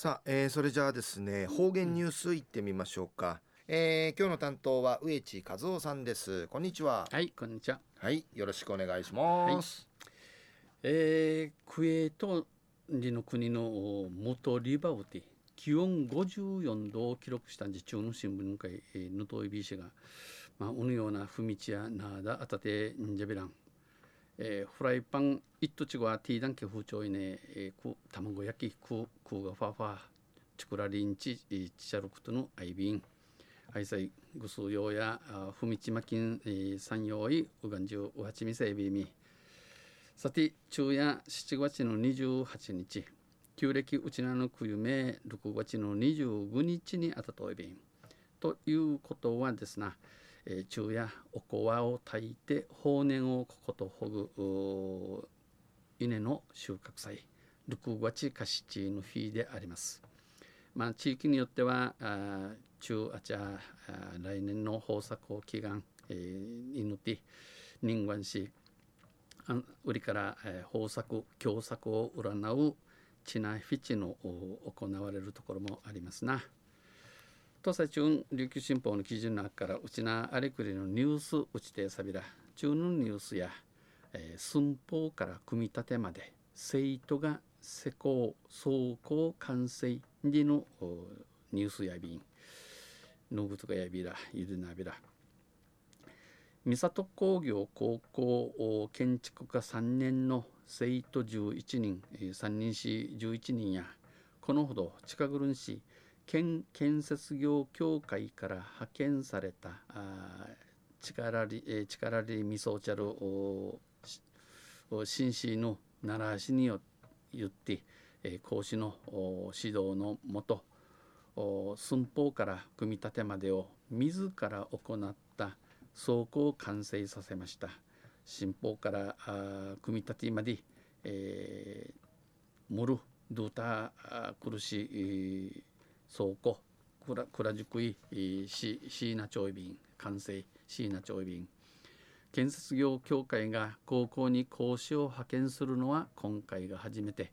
さあ、えー、それじゃあですね方言ニュースいってみましょうか、えー、今日の担当は植地和夫さんです。こんにちは。はいこんにちは。はいよろしくお願いします、はい、えー、クエートリの国の元リバウティ気温54度を記録したんで中の新聞会ヌトイビー氏がまあうぬような踏み地やなだあたてんじゃべらんえー、フライパン一とちごはティーダンケ風潮いね、えー、く卵焼きくくがファファチクラリンチチチャルクトのアイビン愛妻ぐすようやふみちまきん、えー、産業いうがんじゅうはちみせびみ。さて昼夜7月の28日。旧暦うちなのくゆめ6月の25日にあたといびん。ということはですな、ねえー、昼夜おこわを炊いて法然をこことほぐ稲の収穫祭6月かしちの日であります。まあ、地域によってはあ中あちゃ来年の豊作を祈願、えー、祈って人間し売りから、えー、豊作凶作を占うチナフィチの行われるところもありますな。東西中琉球新報の記事の中からうちなあれくりのニュースうちてさびら。中のニュースや、えー、寸法から組み立てまで生徒が施工走行完成でのニュースやびん。のぐとかやびらゆでなびら。三郷工業高校建築科3年の生徒11人3人市11人やこのほど近ぐるん市県建設業協会から派遣された力り、力りみそちゃる紳士の奈良市によって、え講師の指導のもと寸法から組み立てまでを自ら行った倉庫を完成させました。新法からあ組み立てまで、えー、モルドゥータ苦しい倉庫。倉倉宿いシーナ調便完成シーナ調便。建設業協会が高校に講師を派遣するのは今回が初めて、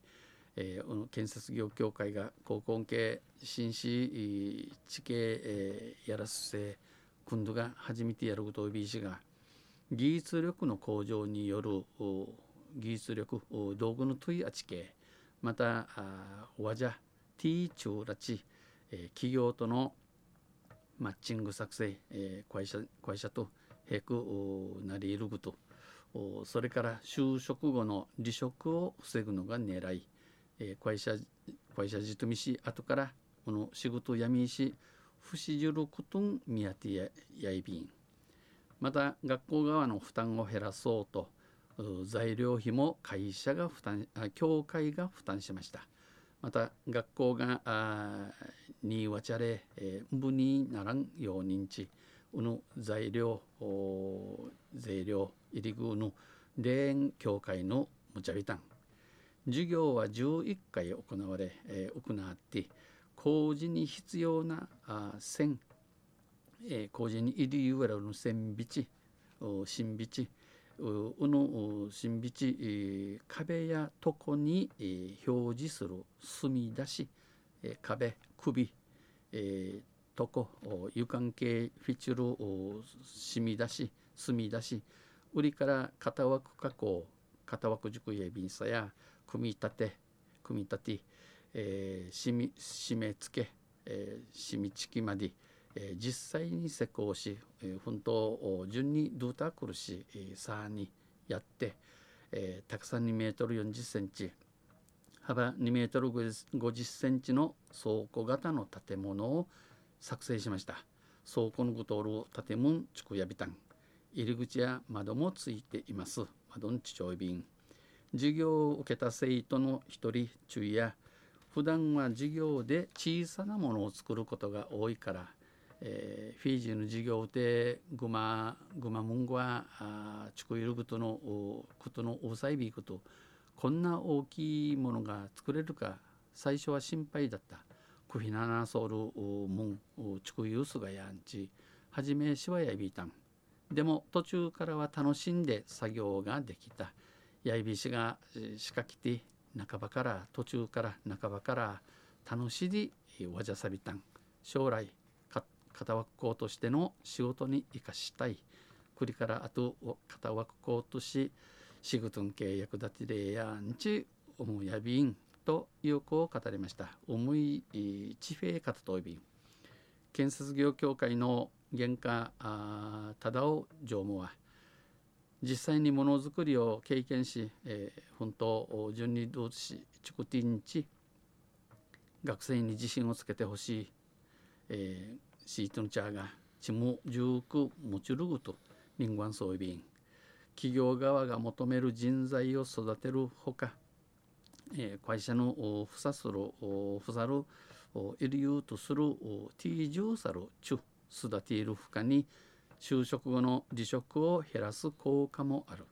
えー、建設業協会が高校系紳士地形、えー、やらせ今度が初めてやることをビーが技術力の向上による技術力道具の問いあちけまたわじゃティーチューラチえ企業とのマッチング作成、え会社会社と並くなり得ることそれから就職後の離職を防ぐのが狙い、え会社会社じとみし後からこの仕事やみし不死じることんみやてややいびん。また学校側の負担を減らそうと材料費も会社が負担協会が負担しました。また学校があにわちゃれ、えー、ぶにならんよう認知うぬ材料税料入りぐの霊園協会のむちゃびたん。授業は11回行われ、えー、行って工事に必要なあ線、えー、工事に入りゆえらの線引ち新引ちうの新引ち壁や床に、表示する墨出し、壁首、えー、床床系フィチュル染み出し墨出し売りから型枠加工型枠熟や便さや組み立て組み立て、えー、締め締め付け、えー、締め付きまで、実際に施工し、えー、奮闘順にドゥータクルし、さあにやって、えー、高さ2メートル40センチ幅2メートル50センチの倉庫型の建物を作成しました。倉庫のぐとる建物地区やびたん入り口や窓もついています。窓んちちょい便授業を受けた生徒の一人注意や普段は授業で小さなものを作ることが多いから、えー、フィジーの授業でグマグマムンゴはチクイルグとのことの大さいびことこんな大きいものが作れるか最初は心配だった。クフィナナソールムンチクユースがやんちはじめしはやびたん。でも途中からは楽しんで作業ができた。やいびしが仕掛けて半ばから途中から半ばから楽しりわじゃさびたん将来片枠校としての仕事に生かしたい。栗からあと片枠校とし仕事ん契約立ちれやんち思やびんという子を語りました。思い地フェ方といびん。建設業協会の原価忠雄常務は実際にものづくりを経験し、えー、本当順に同士チュクティンチ学生に自信をつけてほしい、えー、シートンチャーがちもじゅうくもちるぐとリンゴンソイビン企業側が求める人材を育てるほか、えー、会社のふさするふさるエリユーとするティージューサルチュ育ている負荷に就職後の離職を減らす効果もある。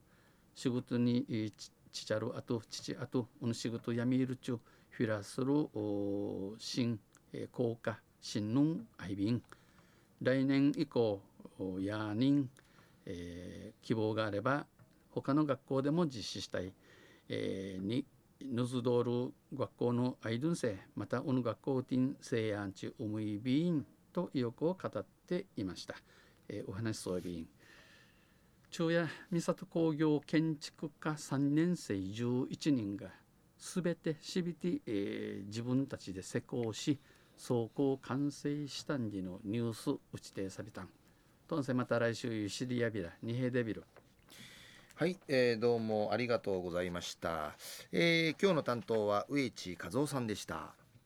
仕事にちちゃるあと父あとうぬ仕事やみるちゅフィラする新効果新のアイビン来年以降やにん、えー、希望があれば他の学校でも実施したい、えー、にヌズドール学校のアイドゥンセまたうぬ学校ティンセイヤンチウムイビーンと意欲を語っていました、えー、お話そうびん昼夜三郷工業建築科3年生11人がすべてしびて、えー、自分たちで施工し走行完成したんじのニュース打ち定されたん。とんせまた来週ゆしりやびら二平デビル。はい、えー、どうもありがとうございました、えー、今日の担当は植地和夫さんでした。